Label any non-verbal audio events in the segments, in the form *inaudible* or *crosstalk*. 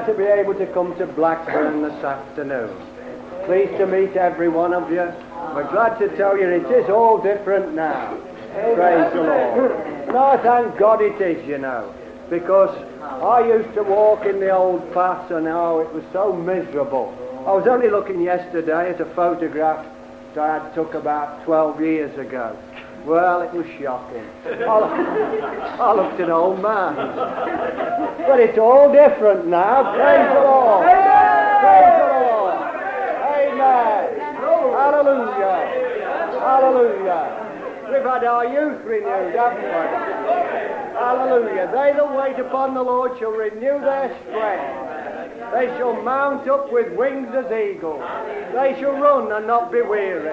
glad to be able to come to Blackburn this afternoon. Pleased to meet every one of you. We're glad to tell you it is all different now. Praise the Lord. No, thank God it is, you know, because I used to walk in the old paths and oh, it was so miserable. I was only looking yesterday at a photograph that I took about 12 years ago. Well, it was shocking. I, I looked an old man. But it's all different now. Praise the Lord. Praise the Lord. Amen. Hallelujah. Hallelujah. We've had our youth renewed, haven't we? Hallelujah. They that wait upon the Lord shall renew their strength. They shall mount up with wings as eagles. They shall run and not be weary.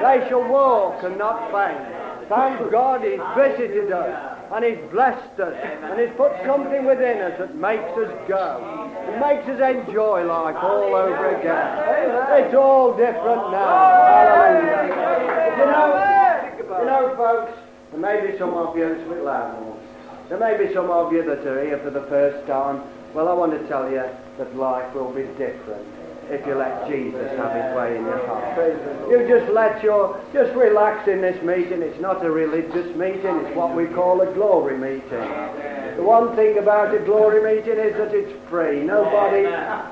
They shall walk and not faint. Thank God He's visited us and He's blessed us and He's put something within us that makes us go. It makes us enjoy life all over again. It's all different now. Hallelujah. You know, you know, folks, there may be some of you, it's a bit loud, there may be some of you that are here for the first time. Well, I want to tell you that life will be different if you let Jesus have his way in your heart. You just let your, just relax in this meeting. It's not a religious meeting, it's what we call a glory meeting. The one thing about a glory meeting is that it's free. Nobody,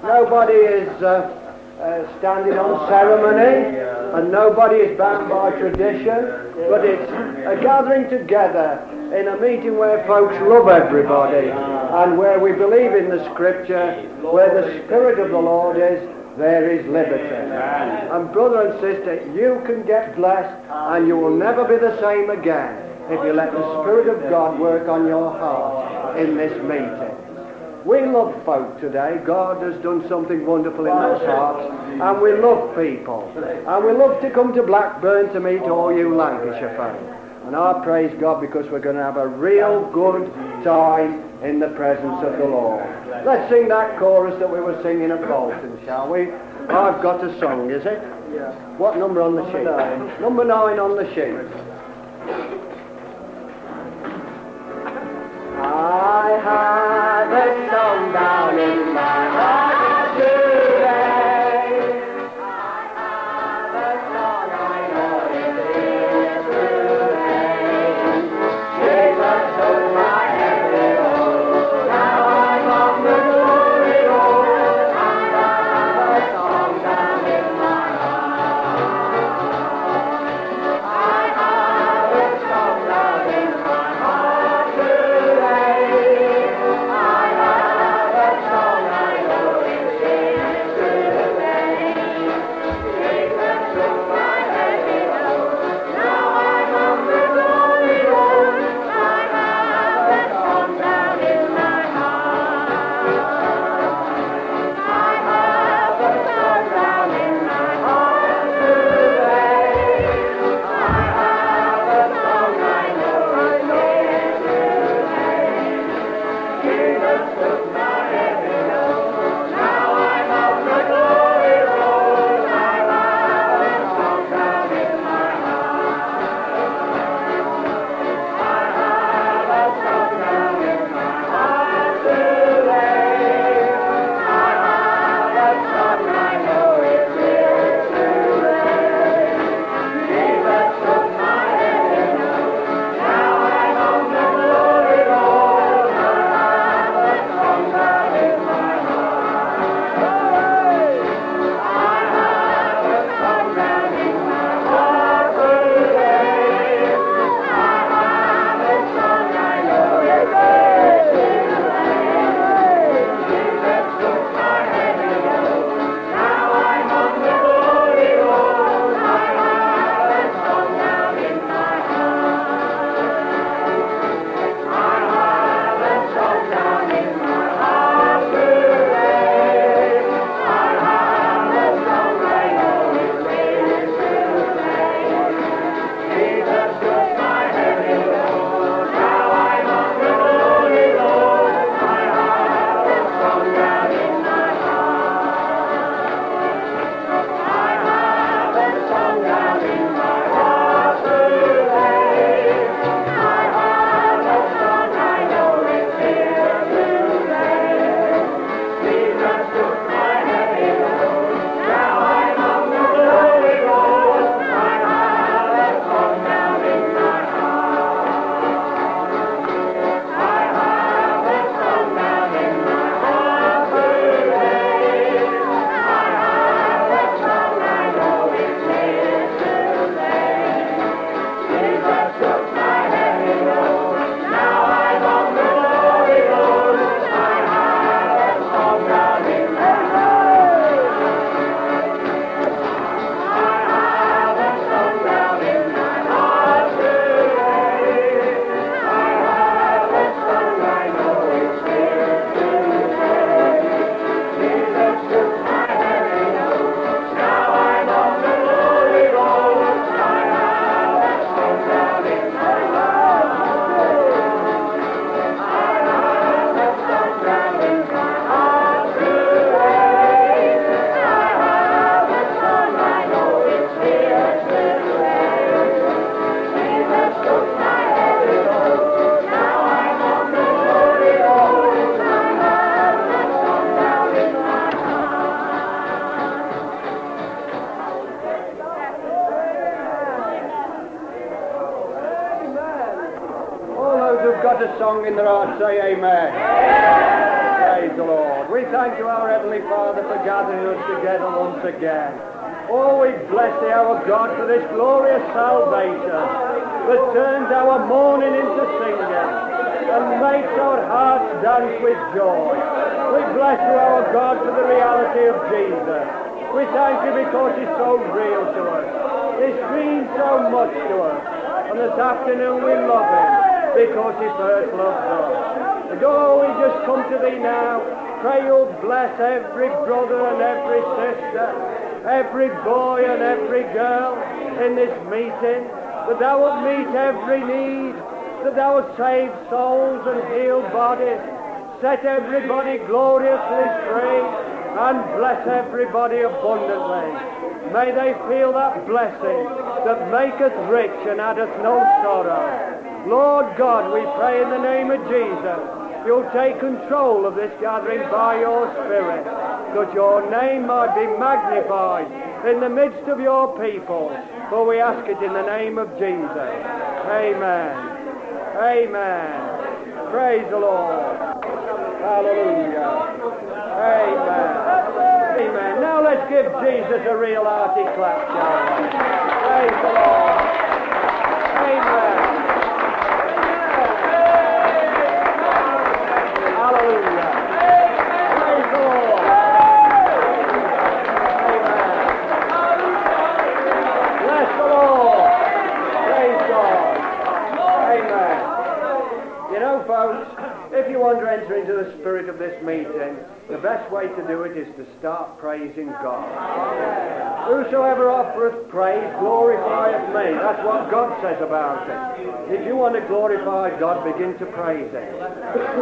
nobody is uh, uh, standing on ceremony, and nobody is bound by tradition, but it's a gathering together in a meeting where folks love everybody and where we believe in the scripture, where the Spirit of the Lord is, there is liberty. And brother and sister, you can get blessed and you will never be the same again if you let the Spirit of God work on your heart in this meeting. We love folk today. God has done something wonderful in those hearts. And we love people. And we love to come to Blackburn to meet all you Lancashire folk. And I praise God because we're going to have a real good time in the presence of the Lord. Let's sing that chorus that we were singing at Bolton, shall we? I've got a song, is it? Yeah. What number on the Number sheet? nine. Number nine on the sheet. I have a song down in my heart a song in their hearts say amen. Praise the Lord. We thank you, our Heavenly Father, for gathering us together once again. Oh, we bless thee, our God, for this glorious salvation that turns our mourning into singing and makes our hearts dance with joy. We bless you, our God, for the reality of Jesus. We thank you because he's so real to us. He means so much to us. And this afternoon we love him because he first loved us. And oh, we just come to thee now. Pray you'll bless every brother and every sister, every boy and every girl in this meeting, that thou wilt meet every need, that thou wilt save souls and heal bodies, set everybody gloriously free, and bless everybody abundantly. May they feel that blessing that maketh rich and addeth no sorrow. Lord God, we pray in the name of Jesus, you'll take control of this gathering by your Spirit, that your name might be magnified in the midst of your people. For we ask it in the name of Jesus. Amen. Amen. Praise the Lord. Hallelujah. Amen. Amen. Now let's give Jesus a real hearty clap? Praise the Lord. Amen. Hallelujah. Praise the Lord. Amen. Bless the Lord. Praise God. Amen. You know, folks, if you want to enter into the spirit of this meeting, the best way to do it is to start praising God. Whosoever offereth praise glorifieth me. That's what God says about it. If you want to glorify God, begin to praise Him.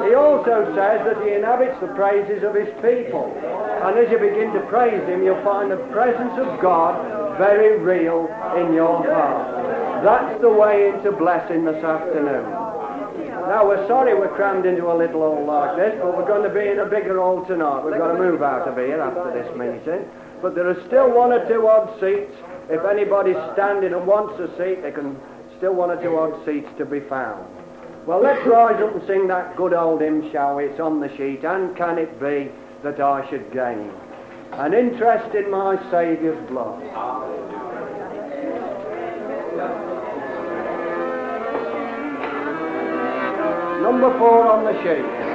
He also says that He inhabits the praises of His people. And as you begin to praise Him, you'll find the presence of God very real in your heart. That's the way into blessing this afternoon. Now, we're sorry we're crammed into a little hall like this, but we're going to be in a bigger hall tonight. We've got to move out of here after this meeting. But there are still one or two odd seats. If anybody's standing and wants a seat, there can still one or two odd seats to be found. Well, let's rise up and sing that good old hymn, shall we? It's on the sheet. And can it be that I should gain an interest in my Saviour's blood? Number four on the sheet.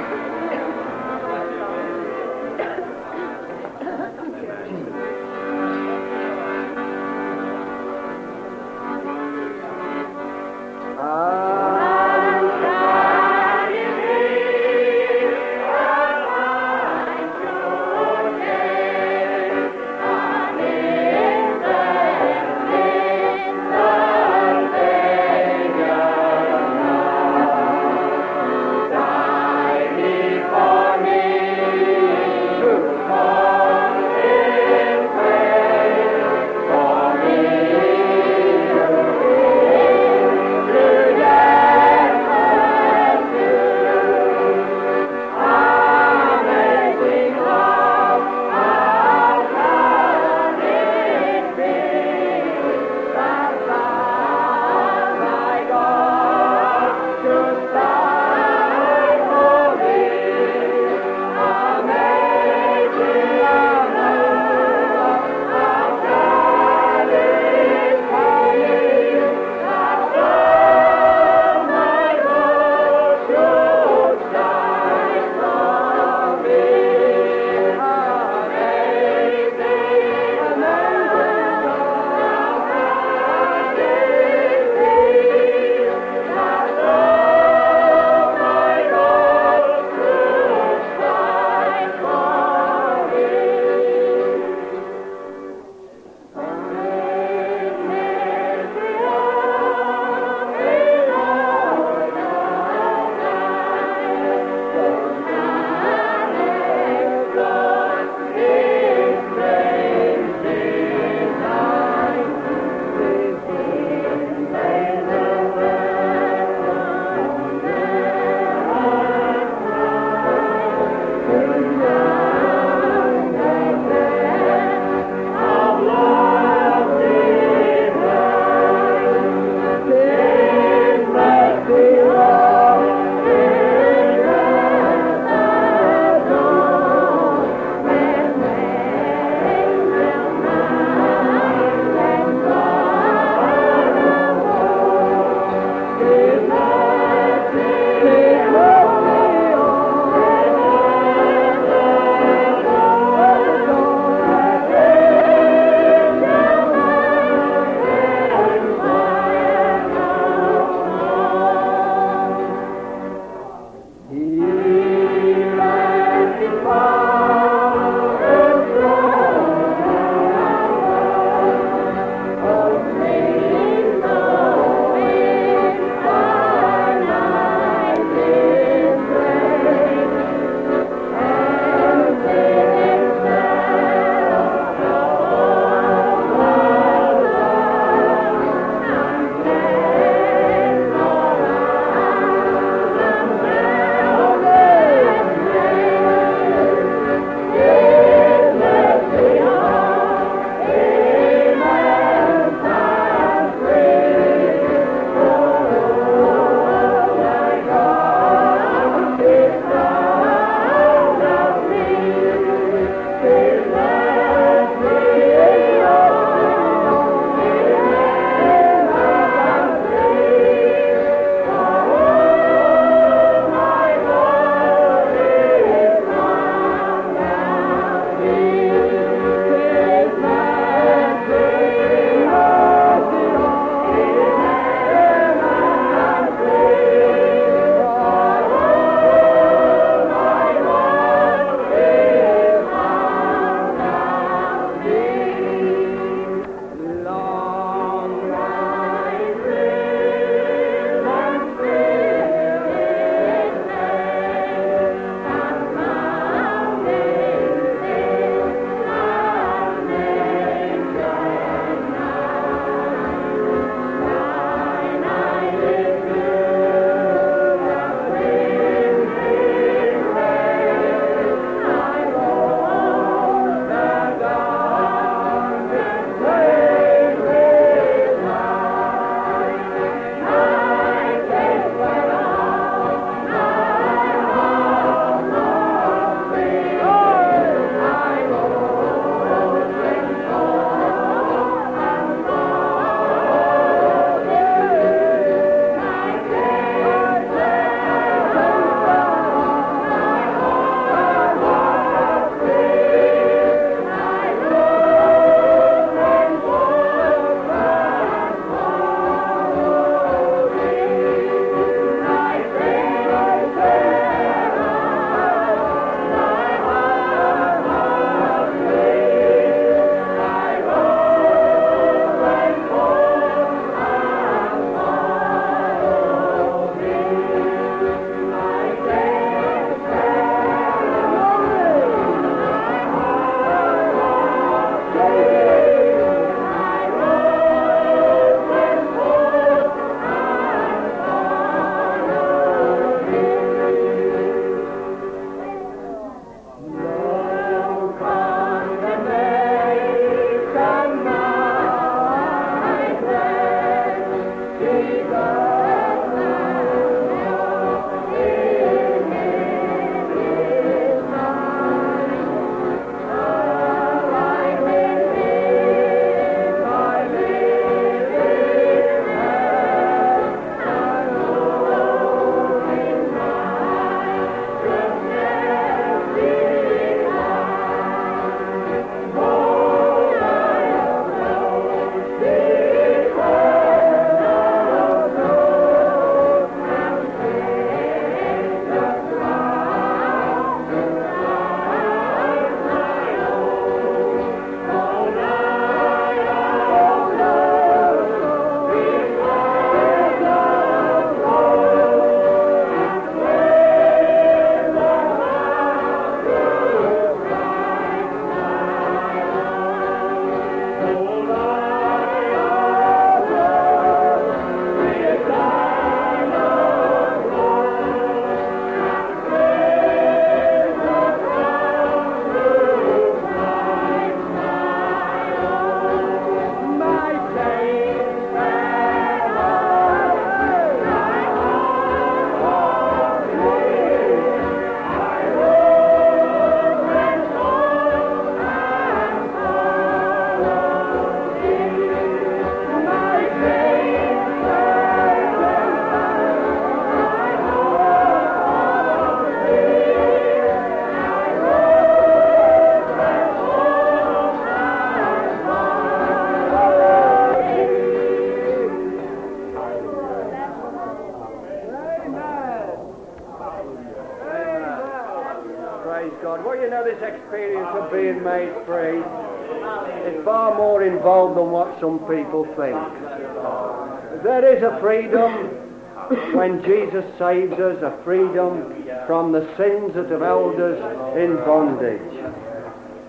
Saves us, a freedom from the sins that have held us in bondage.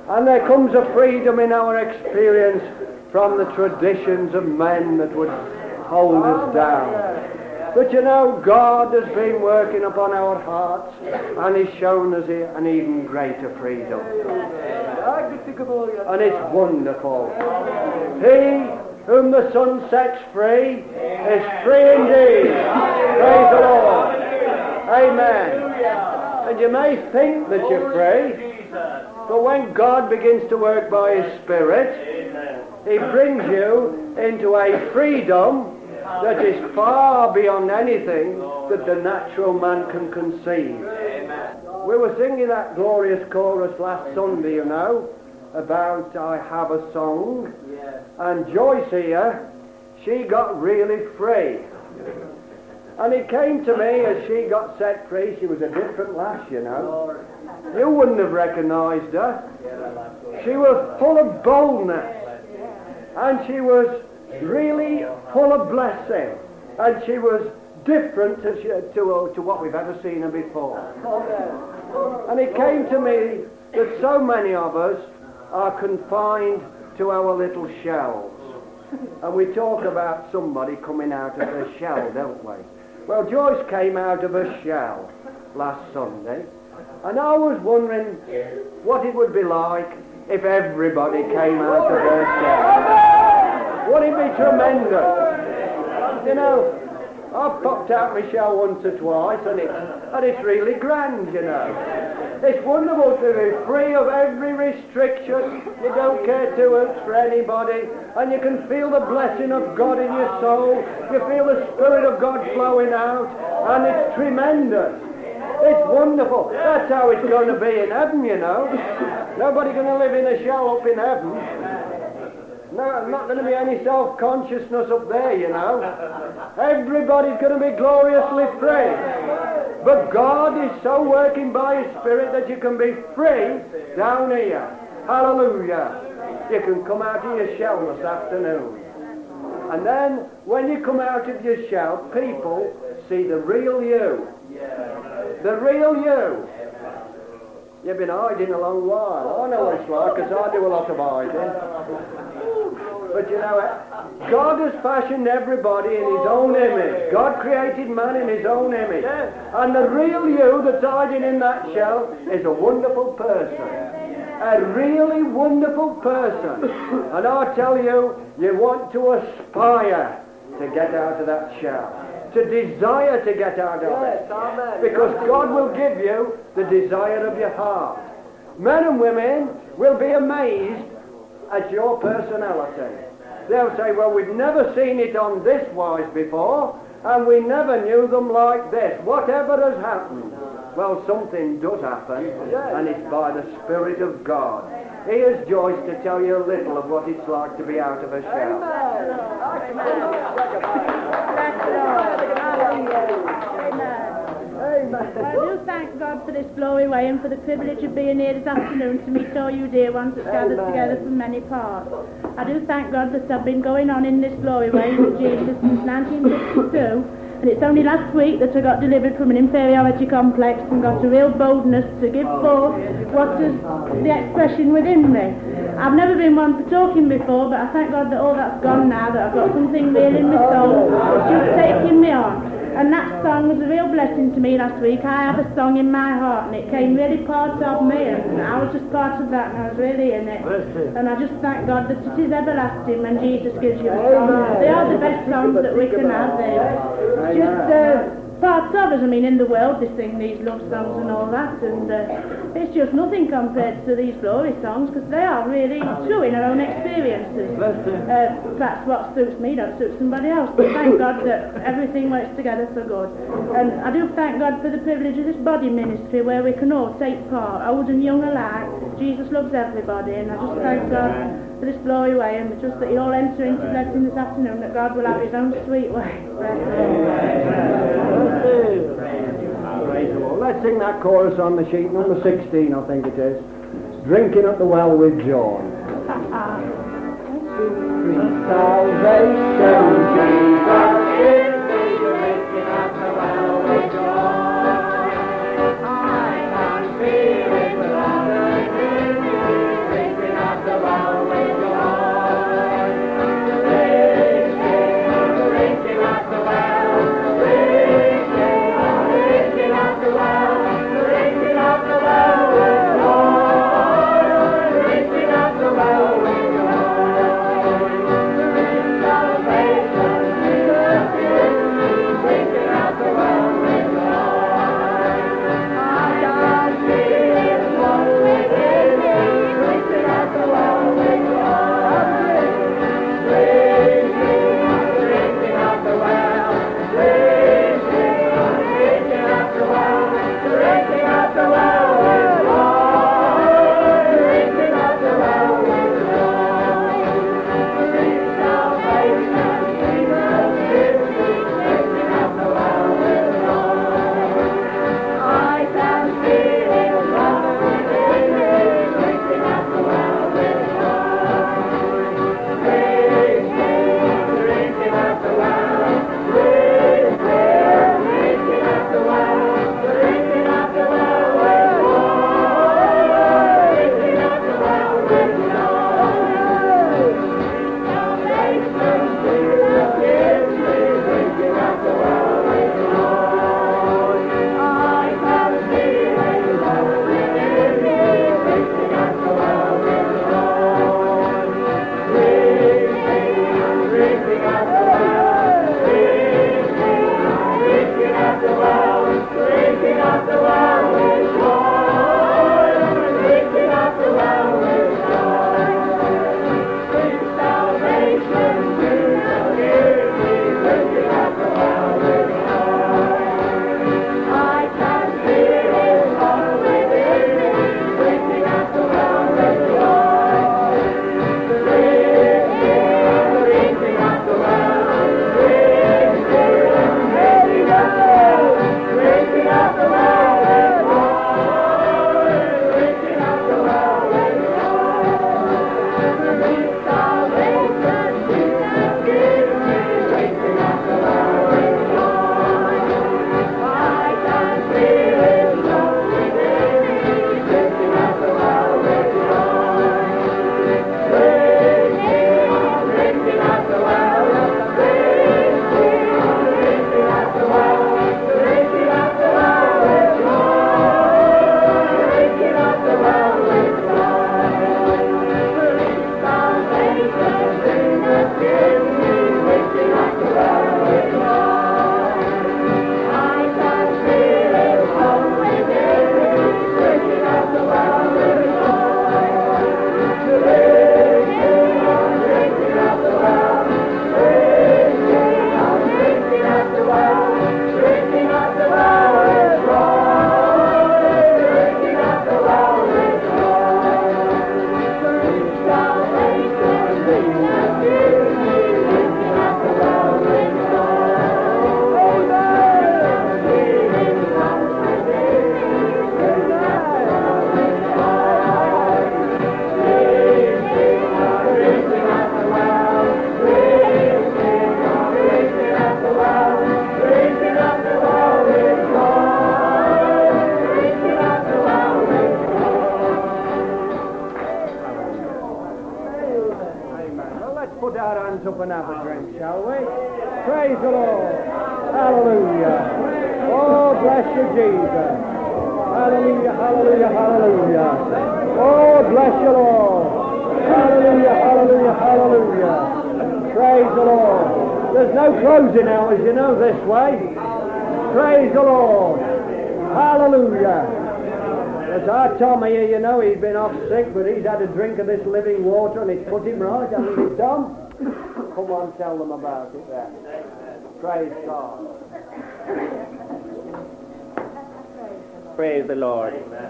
And there comes a freedom in our experience from the traditions of men that would hold us down. But you know, God has been working upon our hearts and He's shown us an even greater freedom. And it's wonderful. He whom the Son sets free is free indeed. Praise the Lord. Amen. And you may think that you're free, but when God begins to work by His Spirit, He brings you into a freedom that is far beyond anything that the natural man can conceive. We were singing that glorious chorus last Sunday, you know, about I have a song, and Joyce here, she got really free. And it came to me as she got set free, she was a different lass, you know. You wouldn't have recognized her. She was full of boldness. And she was really full of blessing. And she was different to, she, to, uh, to what we've ever seen her before. And it came to me that so many of us are confined to our little shells. And we talk about somebody coming out of their shell, don't we? Well, Joyce came out of her shell last Sunday. And I was wondering what it would be like if everybody came out of their shell. Wouldn't it be tremendous? You know, I've popped out my shell once or twice, and it's, and it's really grand, you know. It's wonderful to be free of every restriction. You don't care two hoots for anybody, and you can feel the blessing of God in your soul. You feel the Spirit of God flowing out, and it's tremendous. It's wonderful. That's how it's going to be in heaven, you know. Nobody's going to live in a shell up in heaven. No, not going to be any self-consciousness up there, you know. Everybody's going to be gloriously free. But God is so working by His Spirit that you can be free down here. Hallelujah. You can come out of your shell this afternoon. And then, when you come out of your shell, people see the real you. The real you. You've been hiding a long while. I know what it's like because I do a lot of hiding. But you know, God has fashioned everybody in His own image. God created man in His own image. And the real you that's hiding in that shell is a wonderful person. A really wonderful person. And I tell you, you want to aspire to get out of that shell to desire to get out of it. Because God will give you the desire of your heart. Men and women will be amazed at your personality. They'll say, well, we've never seen it on this wise before, and we never knew them like this. Whatever has happened. Well, something does happen, and it's by the Spirit of God. Here's Joyce to tell you a little of what it's like to be out of a shell. I do thank God for this glory way and for the privilege of being here this afternoon to meet all you dear ones that gathered together from many parts. I do thank God that I've been going on in this glory way with Jesus since 1962. And it's only last week that I got delivered from an inferiority complex and got a real boldness to give forth what is the expression within me. I've never been one for talking before, but I thank God that all that's gone now, that I've got something real in my soul that's just taking me on. And that song was a real blessing to me last week. I have a song in my heart, and it came really part of me, and I was just part of that, and I was really in it. And I just thank God that it is everlasting when Jesus gives you a song. They are the best songs that we can have. They're just uh, parts of us. I mean, in the world they sing these love songs and all that, and uh, it's just nothing compared to these glory songs because they are really true in our own experiences. Uh, that's what suits me, don't suit somebody else. But thank God that everything works together for good. And I do thank God for the privilege of this body ministry where we can all take part, old and young alike. Jesus loves everybody, and I just thank God for this glory way and just that you all enter into blessing this afternoon that God will have his own sweet way. Let's sing that chorus on the sheet, number 16 I think it is. drinking at the well with John. Salvation, Jesus is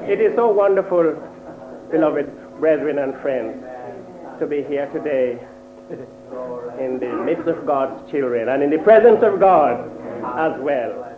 It is so wonderful, beloved brethren and friends, to be here today in the midst of God's children and in the presence of God as well.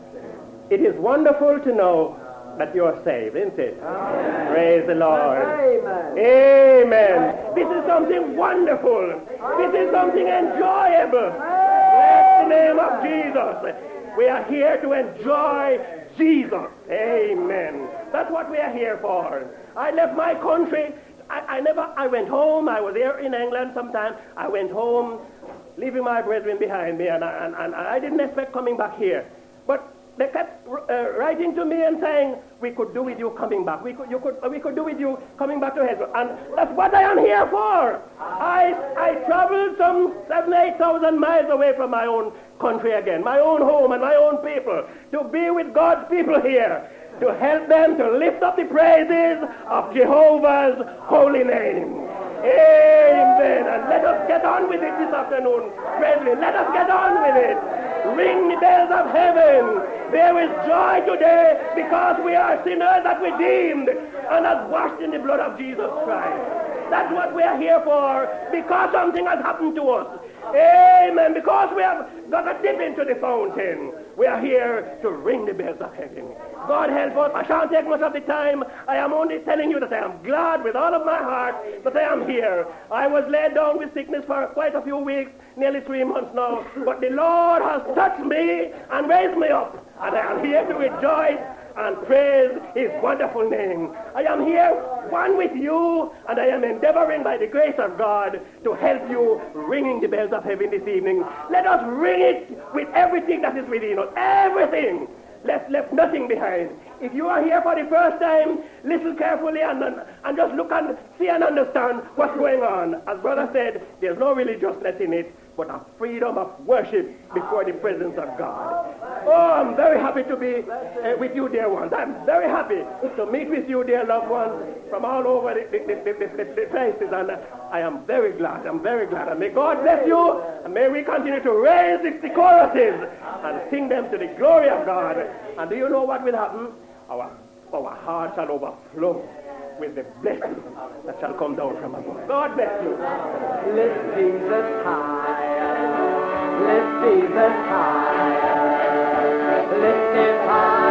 It is wonderful to know that you're saved, isn't it? Amen. Praise the Lord. Amen. Amen. This is something wonderful. This is something enjoyable. Bless the name of Jesus. We are here to enjoy Jesus. Amen. That's what we are here for. I left my country. I, I never, I went home. I was there in England sometime. I went home, leaving my brethren behind me, and I, and, and I didn't expect coming back here. But they kept uh, writing to me and saying, we could do with you coming back. We could, you could, we could do with you coming back to heaven. And that's what I am here for. I, I traveled some seven, eight thousand miles away from my own country again, my own home and my own people, to be with God's people here, to help them to lift up the praises of Jehovah's holy name. Amen. And let us get on with it this afternoon, brethren. Let us get on with it. Ring the bells of heaven. There is joy today because we are sinners that redeemed and are washed in the blood of Jesus Christ. That's what we are here for because something has happened to us. Amen. Because we have got a dip into the fountain. We are here to ring the bells of heaven. God help us. I shan't take much of the time. I am only telling you that I am glad with all of my heart that I am here. I was laid down with sickness for quite a few weeks, nearly three months now. But the Lord has touched me and raised me up. And I am here to rejoice and praise his wonderful name. I am here one with you and I am endeavoring by the grace of God to help you ringing the bells of heaven this evening. Let us ring it with everything that is within us. Everything. Let's left nothing behind. If you are here for the first time, listen carefully and, and just look and see and understand what's going on. As brother said, there's no religiousness in it but a freedom of worship before the presence of God. Oh, I'm very happy to be uh, with you, dear ones. I'm very happy to meet with you, dear loved ones, from all over the, the, the, the places. And uh, I am very glad. I'm very glad. And may God bless you. And may we continue to raise the choruses and sing them to the glory of God. And do you know what will happen? Our, our hearts shall overflow with the blessing that shall come down from above. God bless you. Lift Jesus higher. Lift Jesus higher. Lift him high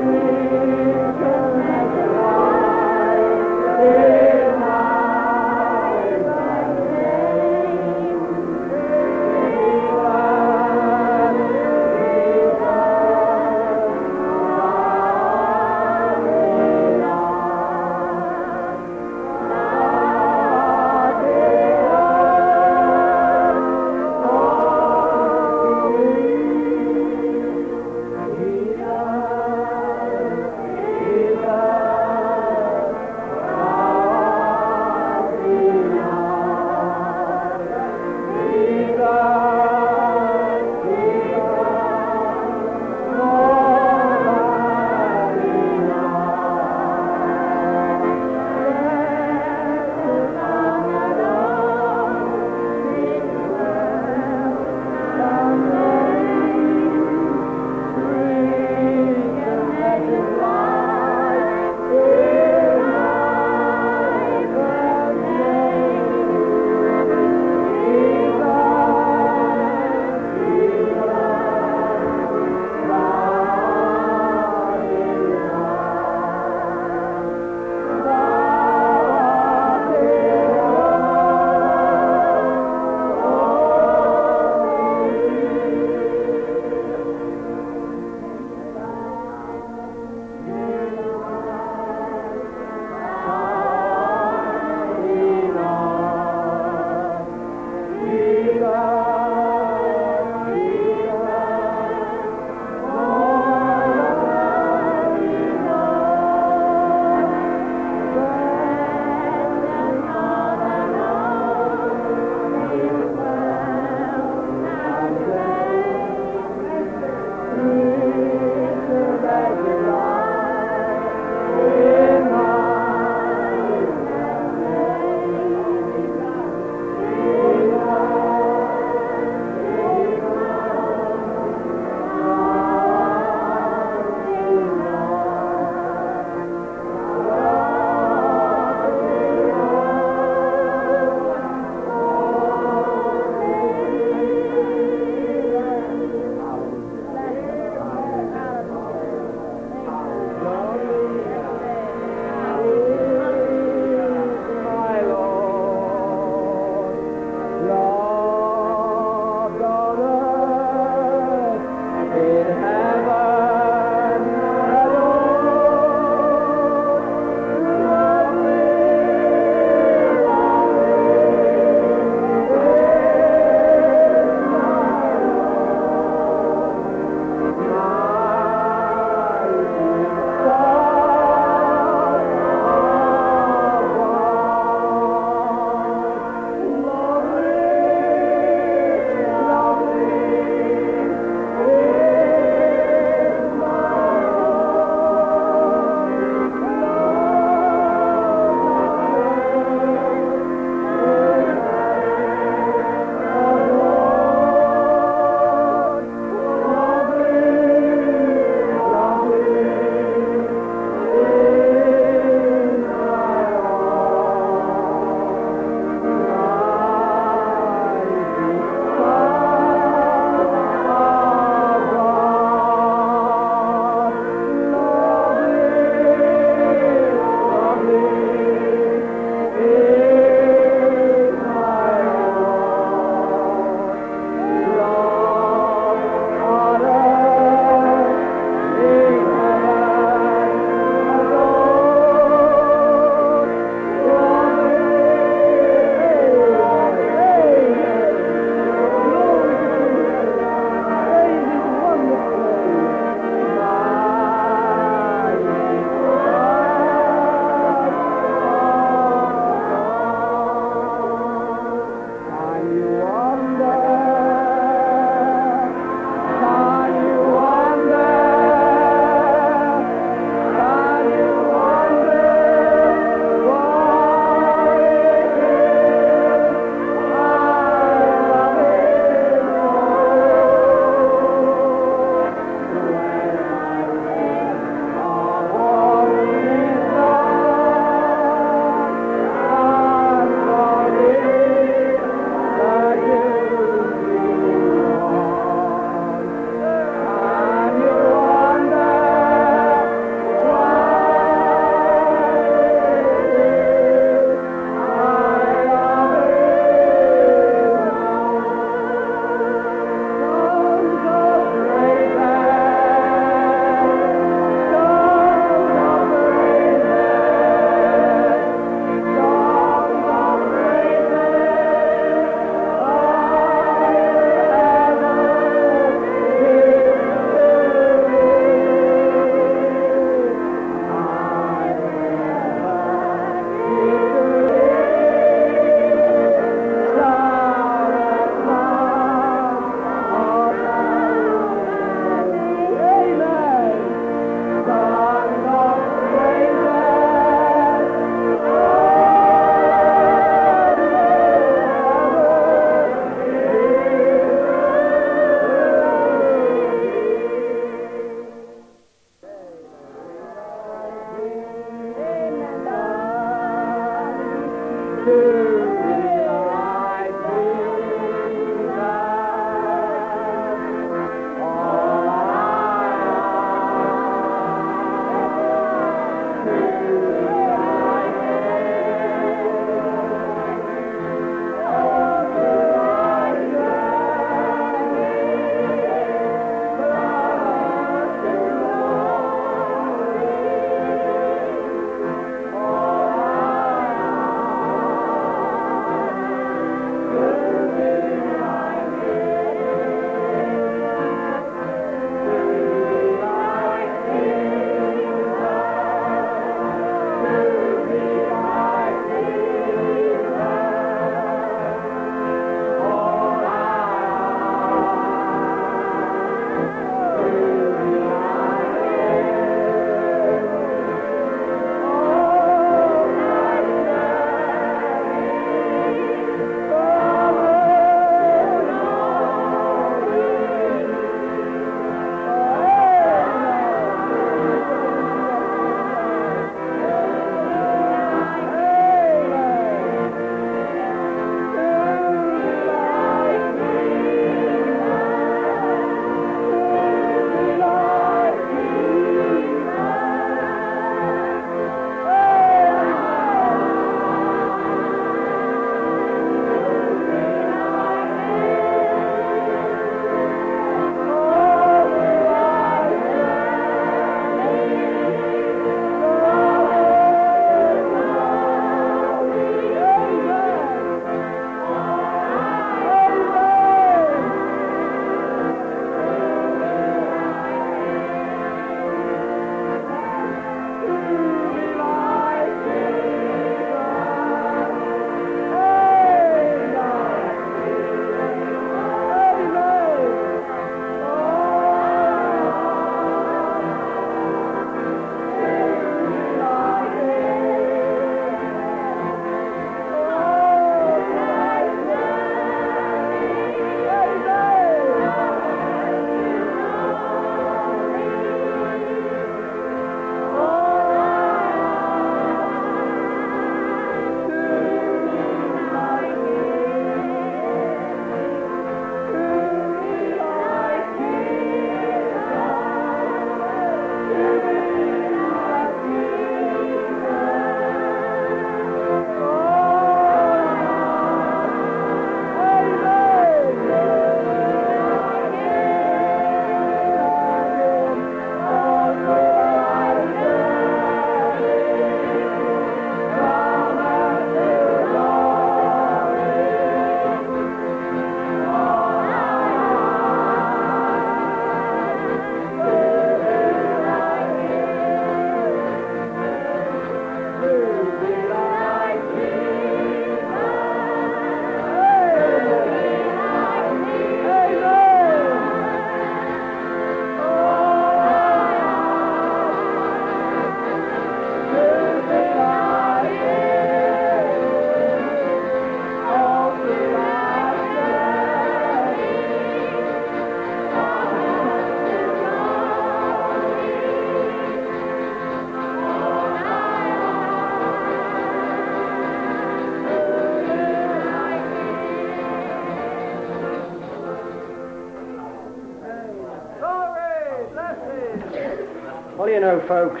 You know, folks,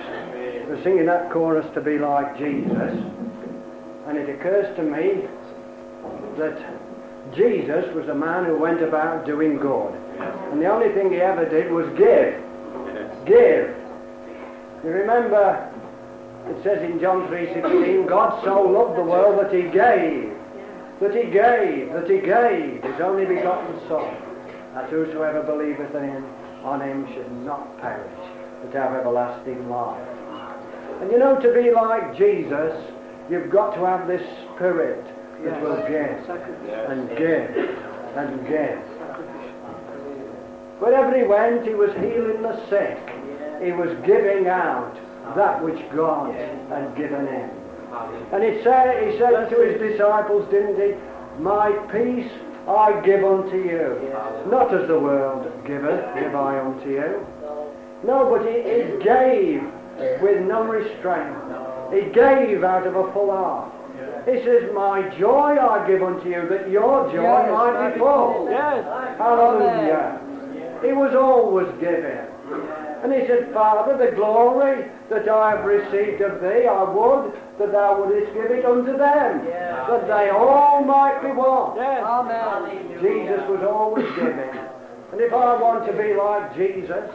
we're singing that chorus to be like Jesus, and it occurs to me that Jesus was a man who went about doing good. And the only thing he ever did was give. Give. You remember, it says in John 3.16, God so loved the world that he gave, that he gave, that he gave his only begotten Son, that whosoever believeth in him, on him should not perish, but have everlasting life. And you know, to be like Jesus, you've got to have this spirit that will give and give and give. Wherever he went, he was healing the sick. He was giving out that which God had given him. And he said, he said to his disciples, didn't he? My peace I give unto you. Not as the world giveth, give I unto you. No, but he, he gave with no restraint. He gave out of a full heart. He says, My joy I give unto you, that your joy Yes, might be full. Yes. Hallelujah. He was always giving. And he said, Father, the glory that I have received of thee, I would that thou wouldest give it unto them, that they all might be one. Yes. Amen. Jesus was always giving. And if I want to be like Jesus,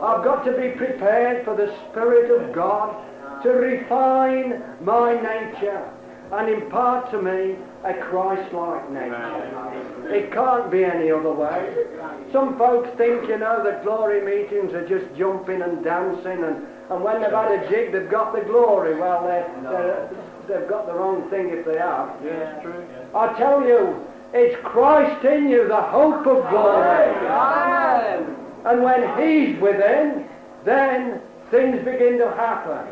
I've got to be prepared for the Spirit of God to refine my nature and impart to me a Christ-like nature. It can't be any other way. Some folks think, you know, that glory meetings are just jumping and dancing, and, and when they've had a jig, they've got the glory. Well, they're, they're, they've got the wrong thing if they have. Yes, true. I tell you, it's Christ in you, the hope of glory. Amen. And when He's within, then things begin to happen.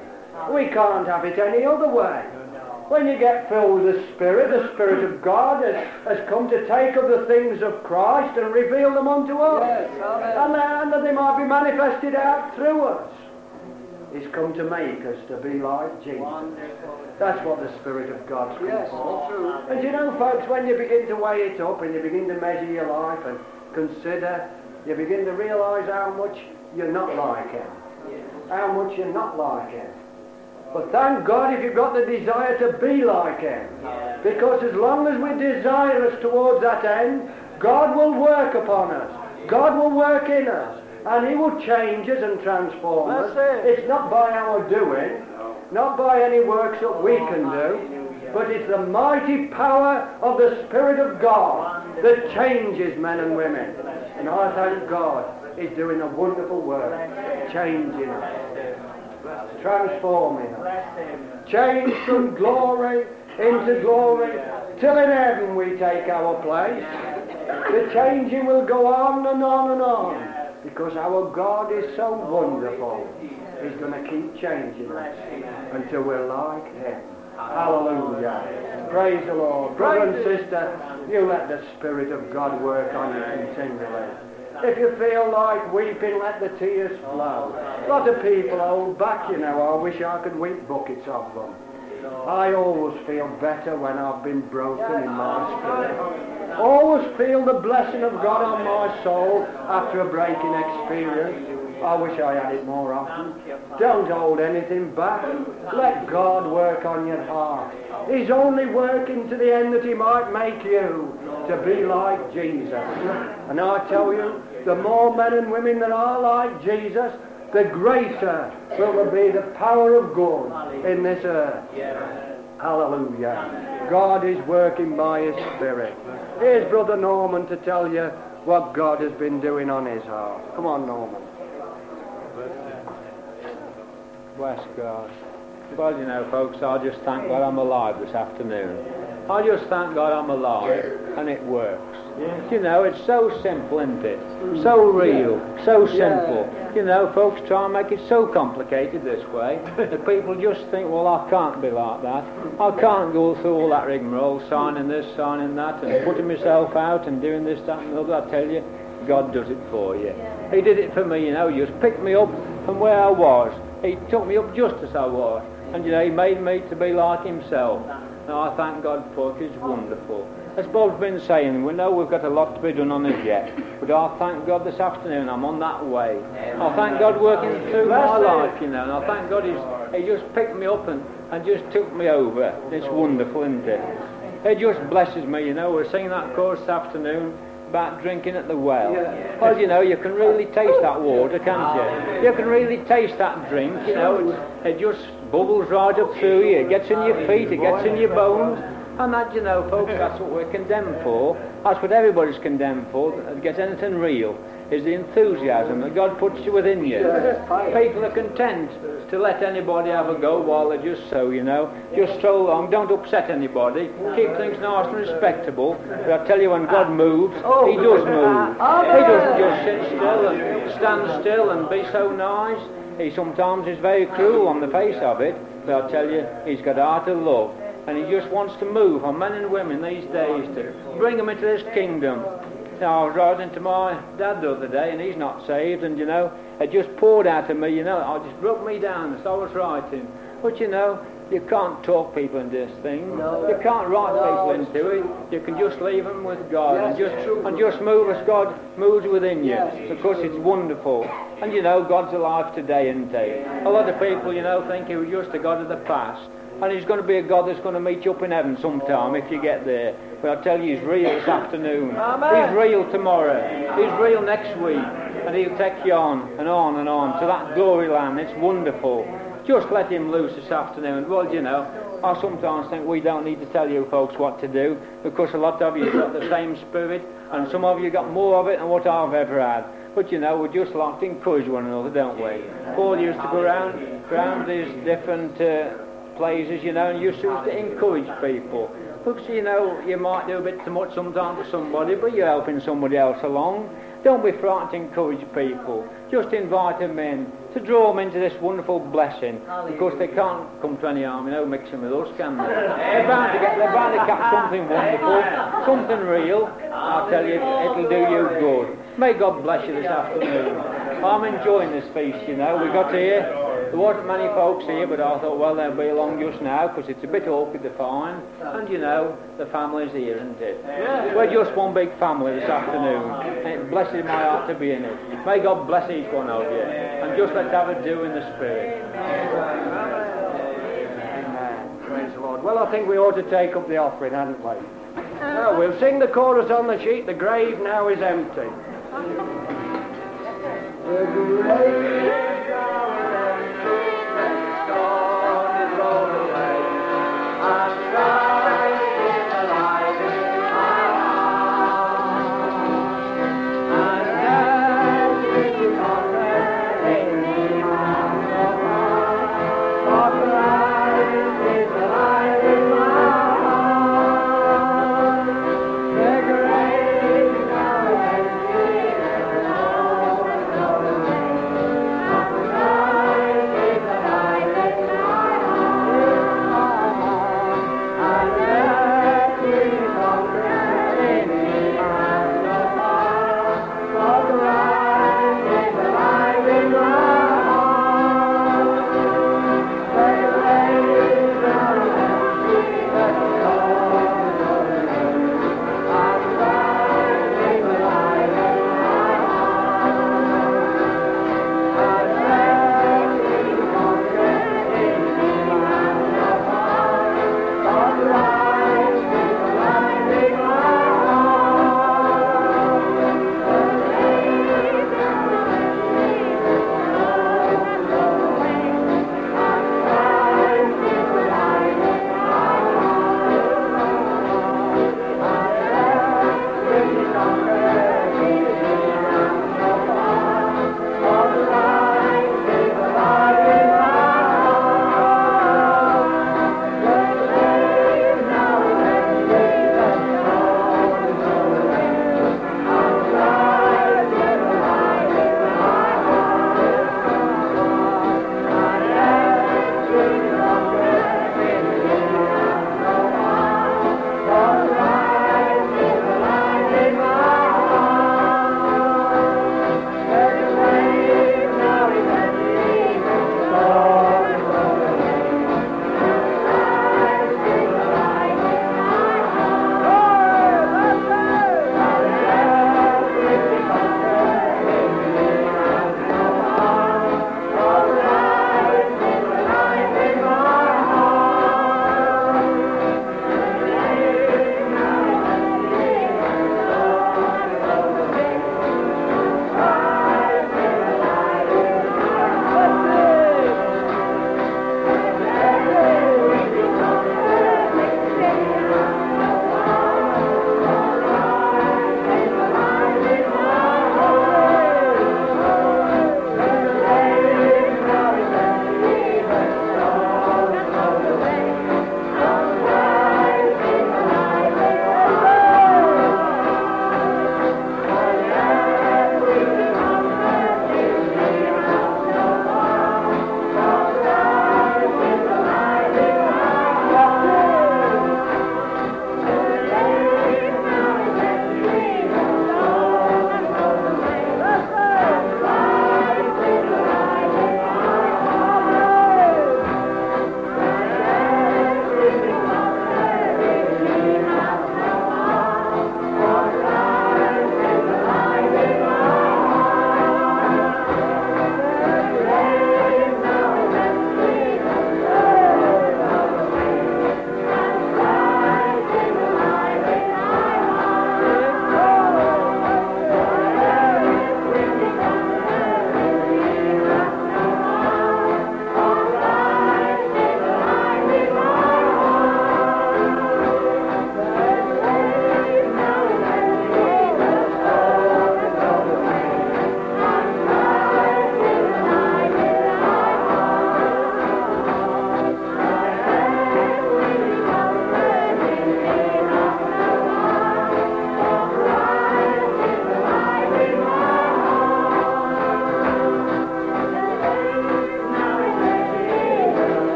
We can't have it any other way. When you get filled with the Spirit, the Spirit of God has, has come to take of the things of Christ and reveal them unto us. Yes. And, that- and that they might be manifested out through us. He's come to make us to be like Jesus. That's what the Spirit of God's come Yes, for. And you know, folks, when you begin to weigh it up and you begin to measure your life and consider, you begin to realize how much you're not like Him. How much you're not like Him. But thank God if you've got the desire to be like Him. Because as long as we're desirous towards that end, God will work upon us. God will work in us. And He will change us and transform us. It. It's not by our doing, not by any works that we can do, but it's the mighty power of the Spirit of God that changes men and women. And I thank God He's doing a wonderful work, changing us, transforming us. Change from glory into glory, till in heaven we take our place. The changing will go on and on and on, because our God is so wonderful. He's going to keep changing us until we're like Him. Hallelujah. Praise the Lord. Brother and sister, you let the Spirit of God work on you continually. If you feel like weeping, let the tears flow. A lot of people hold back, you know. I wish I could weep buckets of them. I always feel better when I've been broken in my spirit. Always feel the blessing of God on my soul after a breaking experience. I wish I had it more often. Don't hold anything back. Let God work on your heart. He's only working to the end that He might make you to be like Jesus. And I tell you, the more men and women that are like Jesus, the greater will be the power of God in this earth. Hallelujah. God is working by His Spirit. Here's Brother Norman to tell you what God has been doing on his heart. Come on, Norman. Bless God. Well, you know, folks, I just thank God I'm alive this afternoon. I just thank God I'm alive, and it works. You know, it's so simple, isn't it? So real, so simple. You know, folks try and make it so complicated this way that people just think, well, I can't be like that. I can't go through all that rigmarole, signing this, signing that, and putting myself out and doing this, that, and the other. I tell you, God does it for you. He did it for me, you know. He just picked me up from where I was. He took me up just as I was. And, you know, He made me to be like Himself. Now, I thank God for it. It's wonderful. as Bob's been saying, we know we've got a lot to be done on this yet. But I thank God this afternoon I'm on that way. I thank God working through my life, you know, and I thank God he's, he just picked me up and, and just took me over. It's wonderful, isn't it? It just blesses me, you know. We're singing that chorus this afternoon about drinking at the well. Because, you know, you can really taste that water, can't you? Ah. You can really taste that drink, you know. It, it just bubbles right up through you. It gets in your feet, it gets in your bones. And that, you know, folks, that's what we're condemned for. That's what everybody's condemned for, to get anything real, is the enthusiasm that God puts you within you. People are content to let anybody have a go while they're just so, you know. Just stroll along, don't upset anybody, keep things nice and respectable. But I tell you, when God moves, He does move. He doesn't just sit still and stand still and be so nice. He sometimes is very cruel on the face of it, but I tell you, He's got a heart of love and he just wants to move on men and women these days to bring them into this kingdom. I was writing to my dad the other day, and he's not saved, and you know, it just poured out of me, you know, it just broke me down as I was writing. But you know, you can't talk people into this thing. No. You can't write people into it. You can just leave them with God yes, and just and just move as God moves within you. Yes, because it's wonderful. And you know, God's alive today, isn't he? A lot of people, you know, think he was just a God of the past. And he's going to be a God that's going to meet you up in heaven sometime if you get there. But I tell you, he's real this afternoon. Amen. He's real tomorrow. He's real next week. And he'll take you on and on and on to that glory land. It's wonderful. Just let him loose this afternoon. Well, you know, I sometimes think we don't need to tell you folks what to do because a lot of you got the same spirit and some of you got more of it than what I've ever had. But you know, we just like to encourage one another, don't we? Paul used to go around, around these different uh, places, you know, and you choose to encourage people. Because, you know, you might do a bit too much sometimes for somebody, but you're helping somebody else along. Don't be frightened to encourage people. Just invite them in to draw them into this wonderful blessing. Because they can't come to any harm, you know, mixing with us, can they? They're bound to get, they're bound to catch something wonderful, something real. I'll tell you, it'll do you good. May God bless you this afternoon. I'm enjoying this feast, you know. We got here there wasn't many folks here, but I thought, well, they'll be along just now because it's a bit awkward to find. And you know, the family's here, isn't it? Yeah. We're just one big family this afternoon. And it blesses my heart to be in it. May God bless each one of you. And just let's have a do in the Spirit. Amen. Praise the Lord. Well, I think we ought to take up the offering, hadn't we? Now, we'll sing the chorus on the sheet. The grave now is empty. The grave Amen.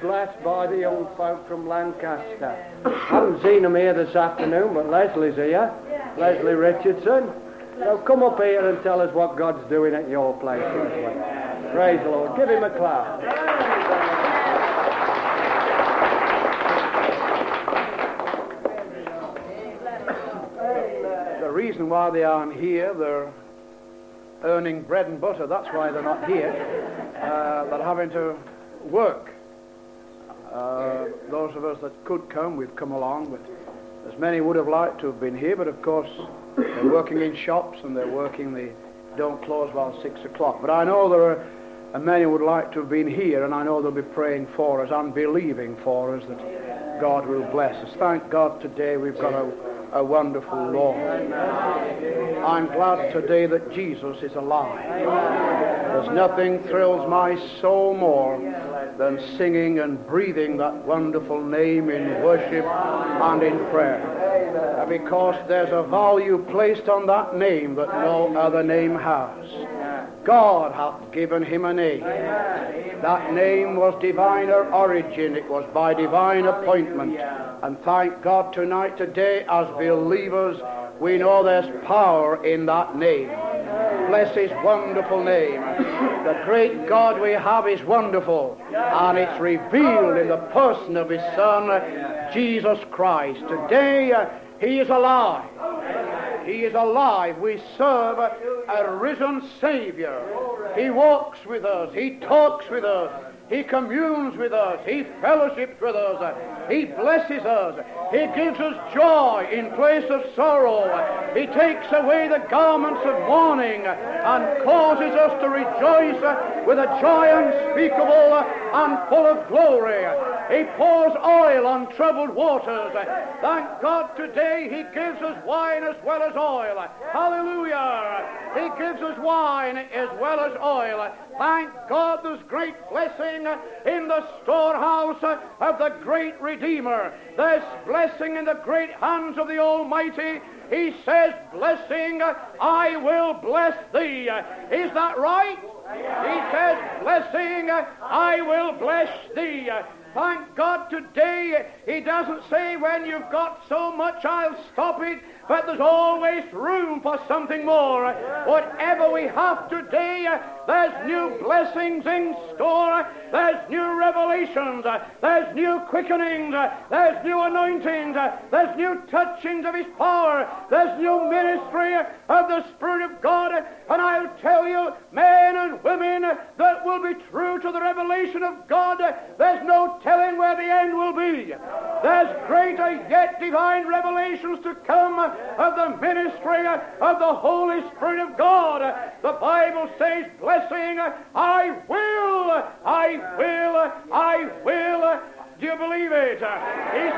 Blessed by the young folk from Lancaster. haven't seen them here this afternoon, but Leslie's here. Leslie Richardson. So come up here and tell us what God's doing at your place, Leslie. Praise the Lord. Give him a clap. The reason why they aren't here, they're earning bread and butter. That's why they're not here. Uh, they're having to work. That could come, we've come along, but as many would have liked to have been here, but of course they're working in shops and they're working, they don't close while six o'clock. But I know there are uh, many would like to have been here, and I know they'll be praying for us and believing for us that God will bless us. Thank God today we've got a, a wonderful Lord. I'm glad today that Jesus is alive. There's nothing thrills my soul more than singing and breathing that wonderful name in worship and in prayer. Because there's a value placed on that name that no other name has. God hath given him a name. That name was divine origin. It was by divine appointment. And thank God tonight, today, as believers, we know there's power in that name. Bless his wonderful name. The great God we have is wonderful, and it's revealed in the person of his Son, Jesus Christ. Today, he is alive. He is alive. We serve a risen Savior. He walks with us. He talks with us. He communes with us. He fellowships with us. He blesses us. He gives us joy in place of sorrow. He takes away the garments of mourning and causes us to rejoice with a joy unspeakable and full of glory. He pours oil on troubled waters. Thank God today He gives us wine as well as oil. Hallelujah. He gives us wine as well as oil. Thank God there's great blessing in the storehouse of the great Redeemer. There's blessing in the great hands of the Almighty. He says, Blessing, I will bless thee. Is that right? He says, Blessing, I will bless thee. Thank God today He doesn't say when you've got so much I'll stop it, but there's always room for something more. Whatever we have today, there's new blessings in store, there's new revelations, there's new quickenings, there's new anointings, there's new touchings of His power, there's new ministry of the Spirit of God, and I'll tell you, men and women that will be true to the revelation of God, there's no telling where the end will be. There's greater yet divine revelations to come of the ministry of the Holy Spirit of God. The Bible says, blessing, I will, I will, I will. Do you believe it? He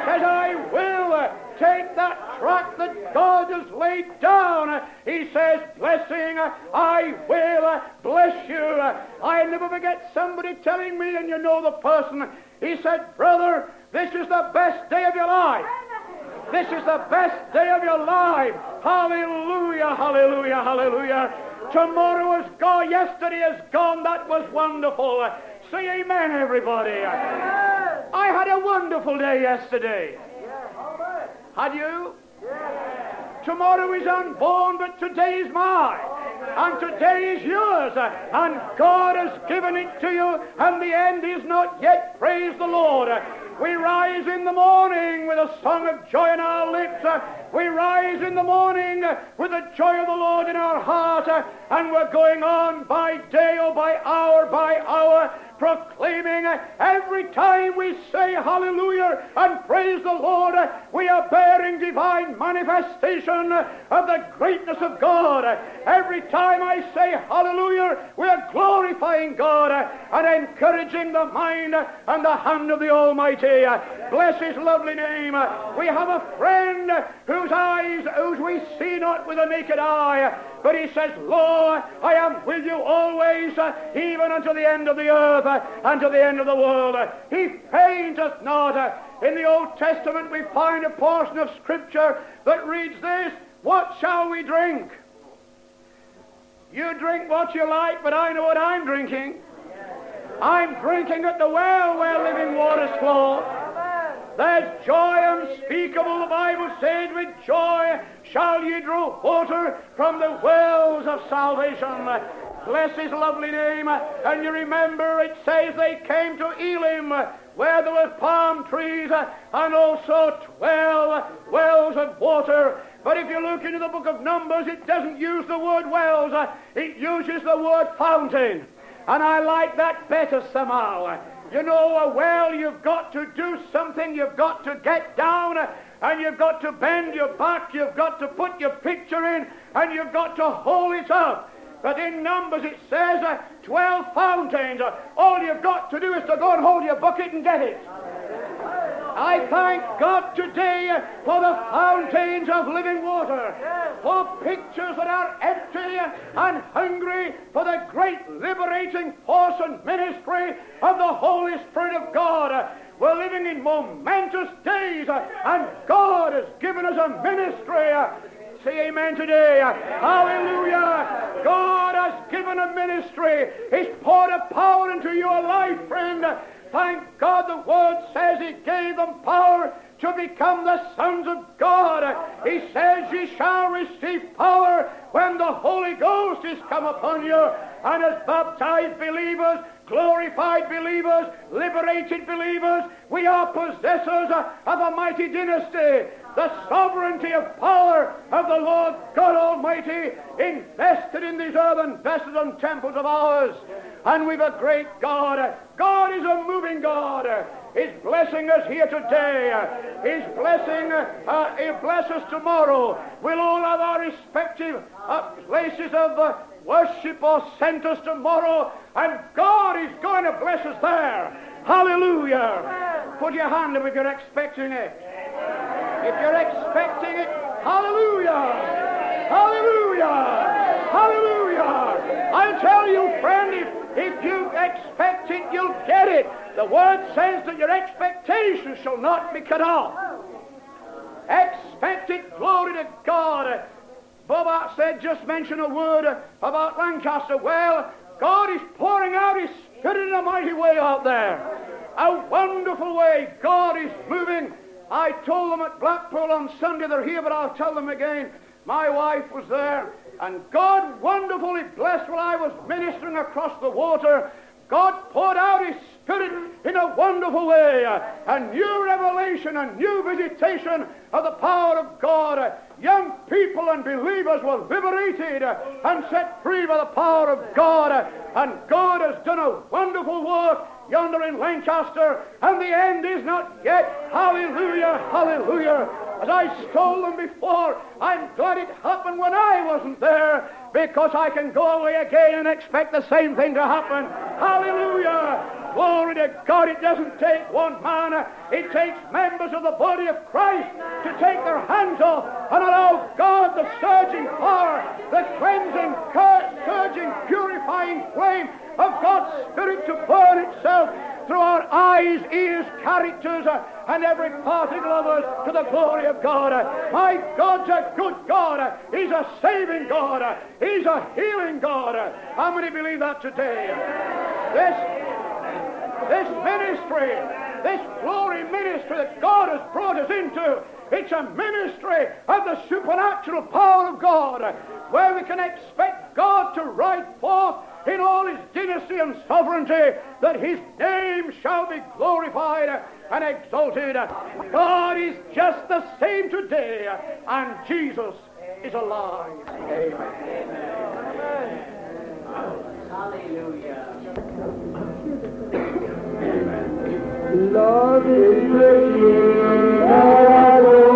says, I will take that track that God has laid down. He says, blessing, I will bless you. I never forget somebody telling me, and you know the person, he said, brother, this is the best day of your life. This is the best day of your life. Hallelujah, hallelujah, hallelujah. Tomorrow is gone. Yesterday is gone. That was wonderful. Say amen, everybody. I had a wonderful day yesterday. Had you? Tomorrow is unborn, but today is mine. And today is yours. And God has given it to you, and the end is not yet. Praise the Lord. We rise in the morning with a song of joy in our lips. We rise in the morning with the joy of the Lord in our heart. And we're going on by day or by hour by hour proclaiming every time we say hallelujah and praise the Lord, we are bearing divine manifestation of the greatness of God. Every time I say hallelujah, we are glorifying God and encouraging the mind and the hand of the Almighty. Bless His lovely name. We have a friend whose eyes, whose we see not with the naked eye, but He says, Lord, I am with you always, uh, even unto the end of the earth uh, and to the end of the world. Uh, he fainteth not. In the Old Testament we find a portion of Scripture that reads this, What shall we drink? You drink what you like, but I know what I'm drinking. I'm drinking at the well where living waters flow. There's joy unspeakable, the Bible said, with joy shall ye draw water from the wells of salvation. Bless his lovely name. And you remember it says they came to Elim where there were palm trees and also twelve wells of water. But if you look into the book of Numbers, it doesn't use the word wells, it uses the word fountain. And I like that better somehow. You know, a well, you've got to do something, you've got to get down, and you've got to bend your back, you've got to put your picture in, and you've got to hold it up. But in Numbers it says uh, 12 fountains. Uh, all you've got to do is to go and hold your bucket and get it. I thank God today for the fountains of living water, for pictures that are empty and hungry for the great liberating force and ministry of the Holy Spirit of God. We're living in momentous days, and God has given us a ministry Say amen today. Hallelujah. God has given a ministry. He's poured a power into your life, friend. Thank God the Word says He gave them power to become the sons of God. He says, Ye shall receive power when the Holy Ghost is come upon you. And as baptized believers, glorified believers, liberated believers, we are possessors of a mighty dynasty the sovereignty of power of the Lord God Almighty invested in these earthen vessels and temples of ours. And we've a great God. God is a moving God. He's blessing us here today. He's blessing, uh, He'll bless us tomorrow. We'll all have our respective uh, places of uh, worship or centers tomorrow, and God is going to bless us there. Hallelujah. Put your hand up if you're expecting it. If you're expecting it, hallelujah! Hallelujah! Hallelujah! I'll tell you, friend, if, if you expect it, you'll get it. The word says that your expectations shall not be cut off. Expect it, glory to God. Bob said, just mention a word about Lancaster. Well, God is pouring out His Spirit in a mighty way out there. A wonderful way. God is moving I told them at Blackpool on Sunday, they're here, but I'll tell them again. My wife was there, and God wonderfully blessed while I was ministering across the water. God poured out His Spirit in a wonderful way. A new revelation, a new visitation of the power of God. Young people and believers were liberated and set free by the power of God. And God has done a wonderful work yonder in Lancaster, and the end is not yet. Hallelujah, hallelujah. As I told them before, I'm glad it happened when I wasn't there because I can go away again and expect the same thing to happen. Hallelujah. Glory to God, it doesn't take one man, it takes members of the body of Christ to take their hands off and allow God, the surging power, the cleansing, surging, purifying flame of God's Spirit to burn itself through our eyes, ears, characters, uh, and every particle of us to the glory of God. Uh, my God's a good God. Uh, he's a saving God. Uh, he's a healing God. How many believe that today? This, this ministry, this glory ministry that God has brought us into, it's a ministry of the supernatural power of God where we can expect God to ride forth in all his dynasty and sovereignty, that his name shall be glorified and exalted. God is just the same today, and Jesus is alive. Amen. Amen. Hallelujah. Love is the King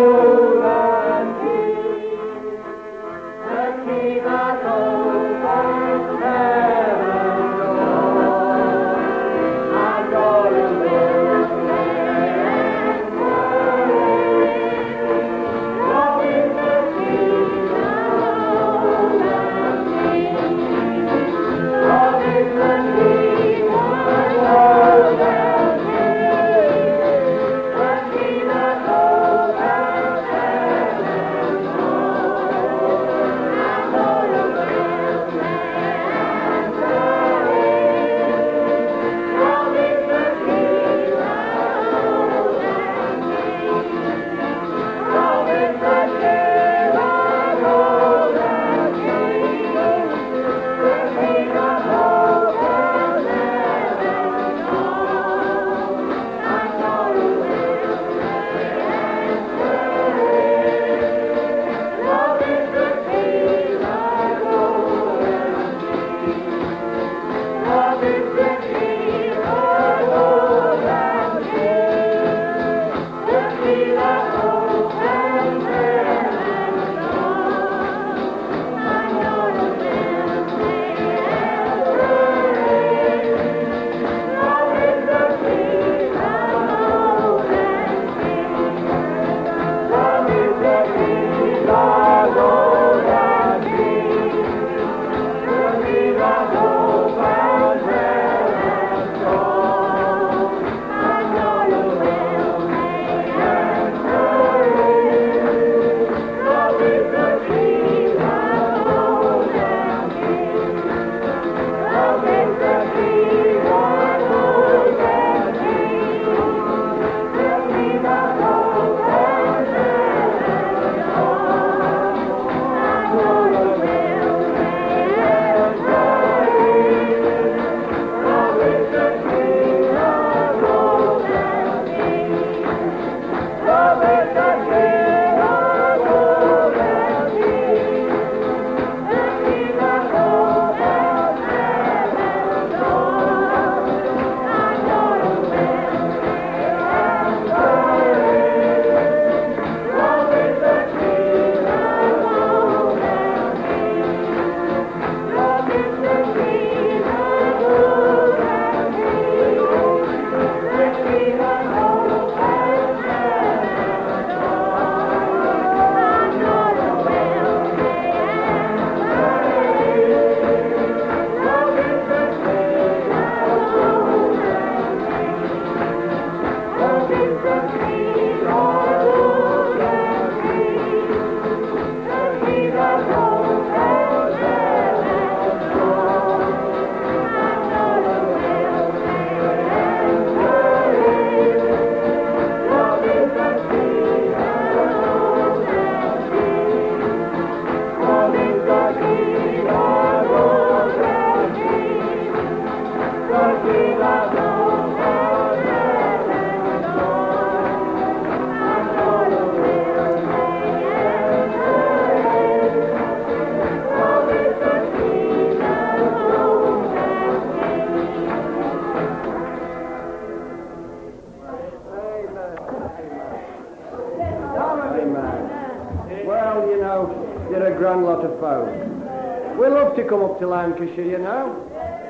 Lancashire, you know.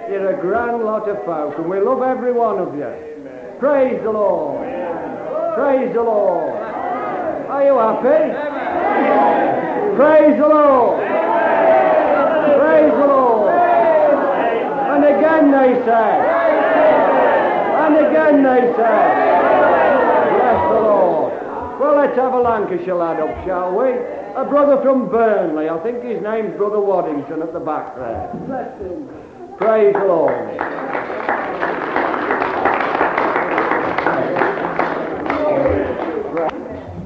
You're a grand lot of folk, and we love every one of you. Praise the Lord. Praise the Lord. Are you happy? Praise the Lord. Praise the Lord. And again they say. And again they say. Bless the Lord. Well, let's have a Lancashire lad up, shall we? A brother from Burnley. I think his name's Brother Waddington at the back there. Bless him. Praise the Lord.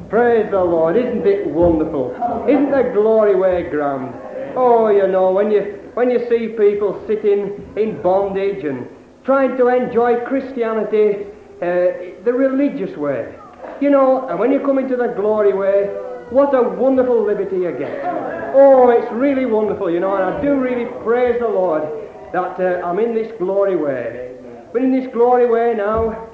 Praise the Lord. Isn't it wonderful? Isn't the glory way grand? Oh, you know, when you when you see people sitting in bondage and trying to enjoy Christianity uh, the religious way, you know, and when you come into the glory way, what a wonderful liberty you get. Oh, it's really wonderful, you know, and I do really praise the Lord that uh, I'm in this glory way. Been in this glory way now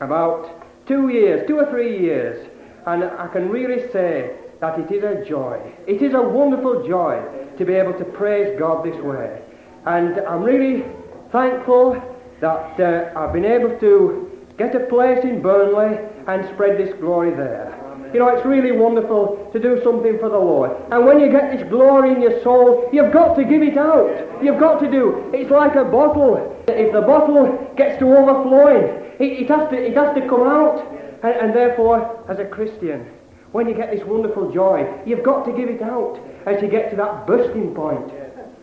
about two years, two or three years, and I can really say that it is a joy. It is a wonderful joy to be able to praise God this way. And I'm really thankful that uh, I've been able to get a place in Burnley and spread this glory there. You know, it's really wonderful to do something for the Lord. And when you get this glory in your soul, you've got to give it out. You've got to do. It's like a bottle. If the bottle gets to overflowing, it, it, has, to, it has to come out. And, and therefore, as a Christian, when you get this wonderful joy, you've got to give it out as you get to that bursting point.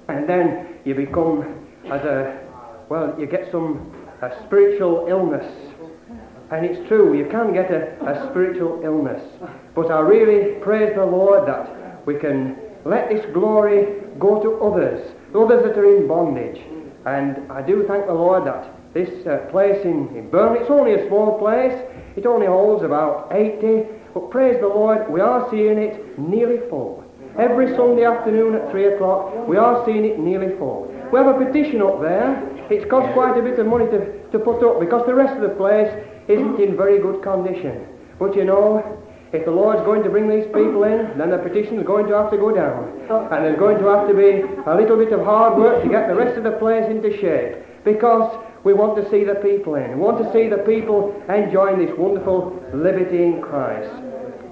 And then you become, as a, well, you get some a spiritual illness. And it's true, you can get a, a spiritual illness. But I really praise the Lord that we can let this glory go to others, others that are in bondage. And I do thank the Lord that this uh, place in, in Burnley, it's only a small place, it only holds about 80, but praise the Lord, we are seeing it nearly full. Every Sunday afternoon at 3 o'clock, we are seeing it nearly full. We have a petition up there. It's cost quite a bit of money to, to put up because the rest of the place isn't in very good condition. But you know, if the Lord's going to bring these people in, then the petition's going to have to go down. And there's going to have to be a little bit of hard work to get the rest of the place into shape. Because we want to see the people in. We want to see the people enjoying this wonderful liberty in Christ.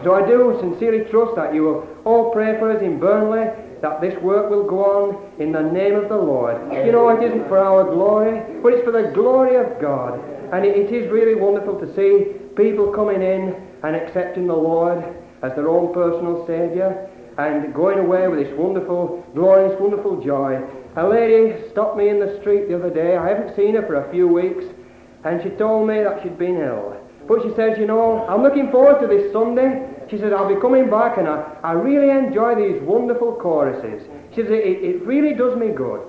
So I do sincerely trust that you will all pray for us in Burnley, that this work will go on in the name of the Lord. You know, it isn't for our glory, but it's for the glory of God. And it, it is really wonderful to see people coming in and accepting the Lord as their own personal Saviour and going away with this wonderful, glorious, wonderful joy. A lady stopped me in the street the other day. I haven't seen her for a few weeks, and she told me that she'd been ill. But she says, you know, I'm looking forward to this Sunday. She said, I'll be coming back, and I, I really enjoy these wonderful choruses. She says, it, it really does me good.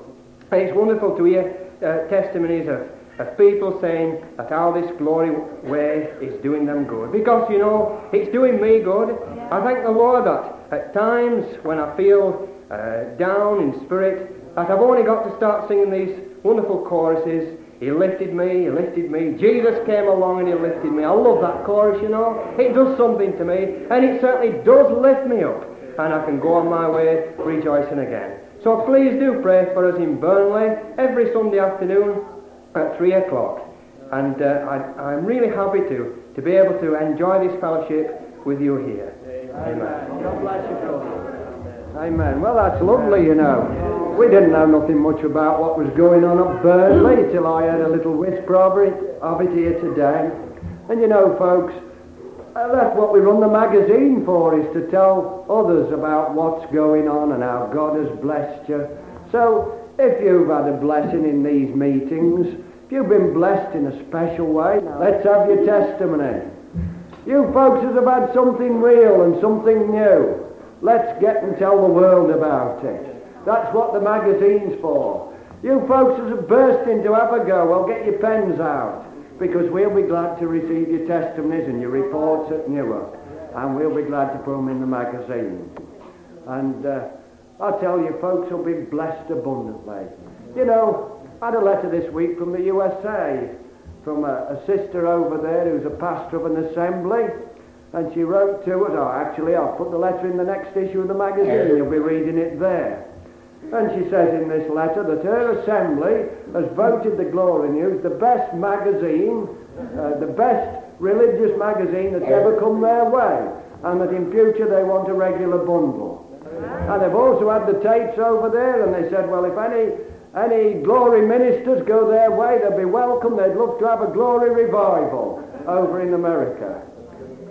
And it's wonderful to hear uh, testimonies of, of people saying that all this glory way is doing them good. Because, you know, it's doing me good. I thank the Lord that at times when I feel uh, down in spirit, that I've only got to start singing these wonderful choruses. He lifted me, he lifted me. Jesus came along and he lifted me. I love that chorus, you know. It does something to me, and it certainly does lift me up. And I can go on my way rejoicing again. So please do pray for us in Burnley every Sunday afternoon at 3 o'clock. And uh, I, I'm really happy to, to be able to enjoy this fellowship with you here. Amen. God bless you, brother. Amen. Well, that's lovely, you know. We didn't know nothing much about what was going on at Burnley till I had a little whisper of it, of it here today. And you know, folks, uh, that's what we run the magazine for, is to tell others about what's going on and how God has blessed you. So, if you've had a blessing in these meetings, if you've been blessed in a special way, let's have your testimony. You folks have had something real and something new. Let's get and tell the world about it. That's what the magazine's for. You folks have burst into have a go, well, get your pens out. Because we'll be glad to receive your testimonies and your reports at Newark. And we'll be glad to put them in the magazine. And uh, I tell you, folks will be blessed abundantly. You know, I had a letter this week from the USA, from a, a sister over there who's a pastor of an assembly. And she wrote to us, oh, actually, I'll put the letter in the next issue of the magazine. You'll be reading it there. And she says in this letter that her assembly has voted the Glory News the best magazine, uh, the best religious magazine that's ever come their way, and that in future they want a regular bundle. And they've also had the tapes over there, and they said, well, if any any glory ministers go their way, they'll be welcome. They'd love to have a glory revival over in America.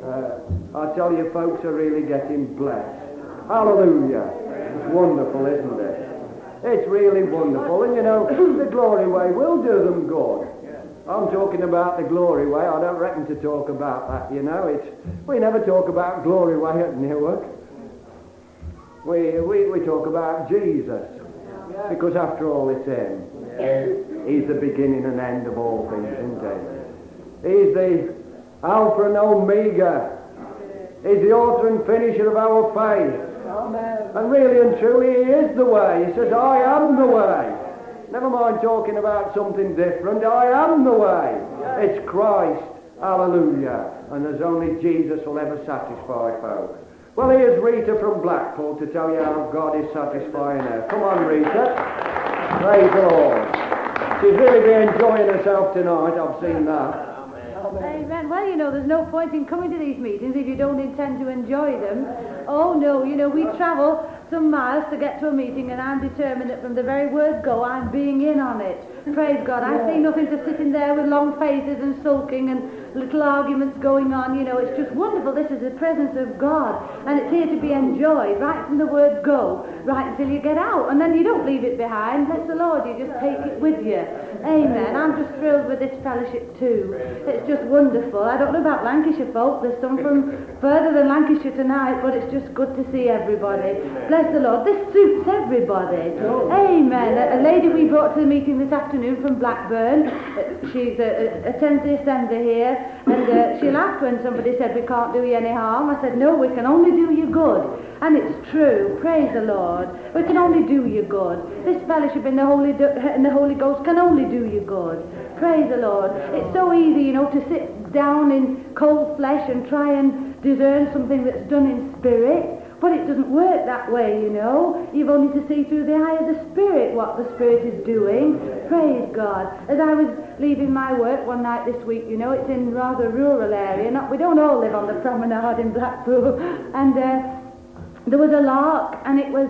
Uh, I tell you, folks are really getting blessed. Hallelujah. It's wonderful, isn't it? It's really wonderful. And you know, *clears throat* the glory way will do them good. I'm talking about the glory way. I don't reckon to talk about that, you know. It's, we never talk about glory way at Newark. We, we, we talk about Jesus. Because after all, it's Him. He's the beginning and end of all things, isn't He? He's the Alpha and Omega. He's the author and finisher of our faith. And really and truly, He is the way. He says, I am the way. Never mind talking about something different. I am the way. It's Christ. Hallelujah. And there's only Jesus will ever satisfy folks. Well, here's Rita from Blackpool to tell you how God is satisfying her. Come on, Rita. Praise the Lord. She's really been enjoying herself tonight. I've seen that. Amen. Well, you know, there's no point in coming to these meetings if you don't intend to enjoy them. Oh, no, you know, we travel some miles to get to a meeting, and I'm determined that from the very word go, I'm being in on it. Praise God. I see nothing to sitting there with long faces and sulking and little arguments going on. You know, it's just wonderful. This is the presence of God, and it's here to be enjoyed right from the word go, right until you get out. And then you don't leave it behind. Bless the Lord, you just take it with you. Amen. I'm just thrilled with this fellowship too. It's just wonderful. I don't know about Lancashire folk. There's some from *laughs* further than Lancashire tonight, but it's just good to see everybody. Bless the Lord. This suits everybody. Amen. A, a lady we brought to the meeting this afternoon from Blackburn. uh, She's a, uh, attends the assembly here, and uh, she laughed when somebody said we can't do you any harm. I said no, we can only do you good, and it's true. Praise the Lord. We can only do you good. This fellowship in the Holy in the Holy Ghost can only do you good. Praise the Lord. It's so easy, you know, to sit down in cold flesh and try and discern something that's done in spirit. But it doesn't work that way, you know. You've only to see through the eye of the Spirit what the Spirit is doing. Praise God. As I was leaving my work one night this week, you know, it's in rather a rural area. Not, we don't all live on the promenade in Blackpool. *laughs* And uh, there was a lark, and it was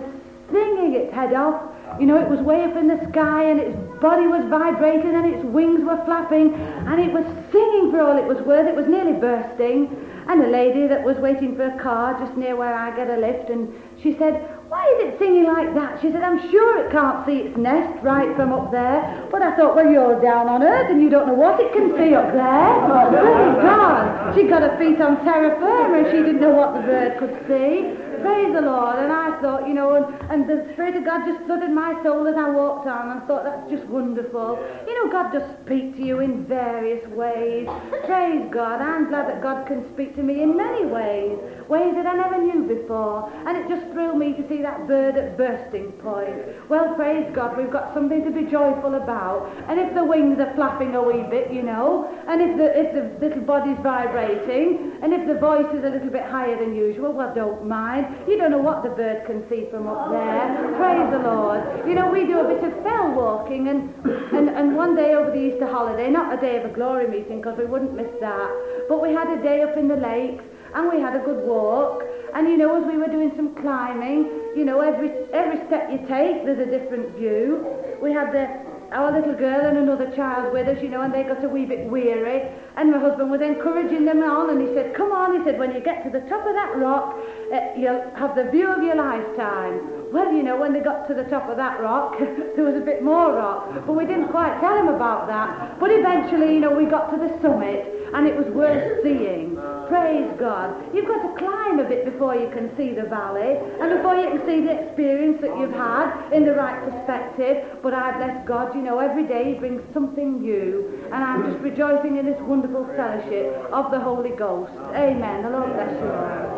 singing its head off. You know, it was way up in the sky, and its body was vibrating, and its wings were flapping, and it was singing for all it was worth. It was nearly bursting. And a lady that was waiting for a car just near where I get a lift, and she said, Why is it singing like that? She said, I'm sure it can't see its nest right from up there. But I thought, Well, you're down on earth, and you don't know what it can see up there. *laughs* Oh, Praise God. She got her feet on terra firma, and she didn't know what the bird could see. Praise the Lord. And I thought, you know, and, and the Spirit of God just flooded my soul as I walked on. and I thought, that's just wonderful. You know, God does speak to you in various ways. Praise God. I'm glad that God can speak to me in many ways, ways that I never knew before. And it just thrilled me to see that bird at bursting point. Well, praise God, we've got something to be joyful about. And if the wings are flapping a wee bit, you know, and if the, if the little body's vibrating, and if the voice is a little bit higher than usual, well, don't mind. You don't know what the bird can see from up there. Praise the Lord. You know, we do a bit of fell walking, and, and, and one day over the Easter holiday, not a day of a glory meeting, because we wouldn't miss that, but we had a day up in the lakes, and we had a good walk. And you know, as we were doing some climbing, you know, every every step you take, there's a different view. We had the our little girl and another child with us, you know, and they got a wee bit weary. And my husband was encouraging them on, and he said, "Come on," he said, "when you get to the top of that rock, uh, you'll have the view of your lifetime." Well, you know, when they got to the top of that rock, *laughs* there was a bit more rock, but we didn't quite tell him about that. But eventually, you know, we got to the summit, and it was worth seeing. Praise God. You've got to climb a bit before you can see the valley and before you can see the experience that you've had in the right perspective. But I bless God, you know, every day He brings something new. And I'm just rejoicing in this wonderful fellowship of the Holy Ghost. Amen. The Lord bless you all.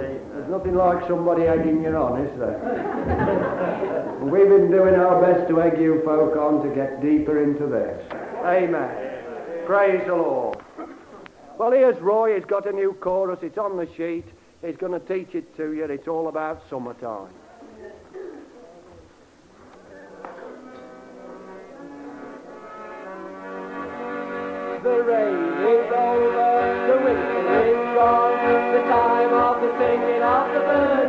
There's nothing like somebody egging you on, is there? We've been doing our best to egg you folk on to get deeper into this. Amen. Praise the Lord. Well, here's Roy. He's got a new chorus. It's on the sheet. He's going to teach it to you. It's all about summertime. The rain is over, the winter is gone, the time of the singing of the birds.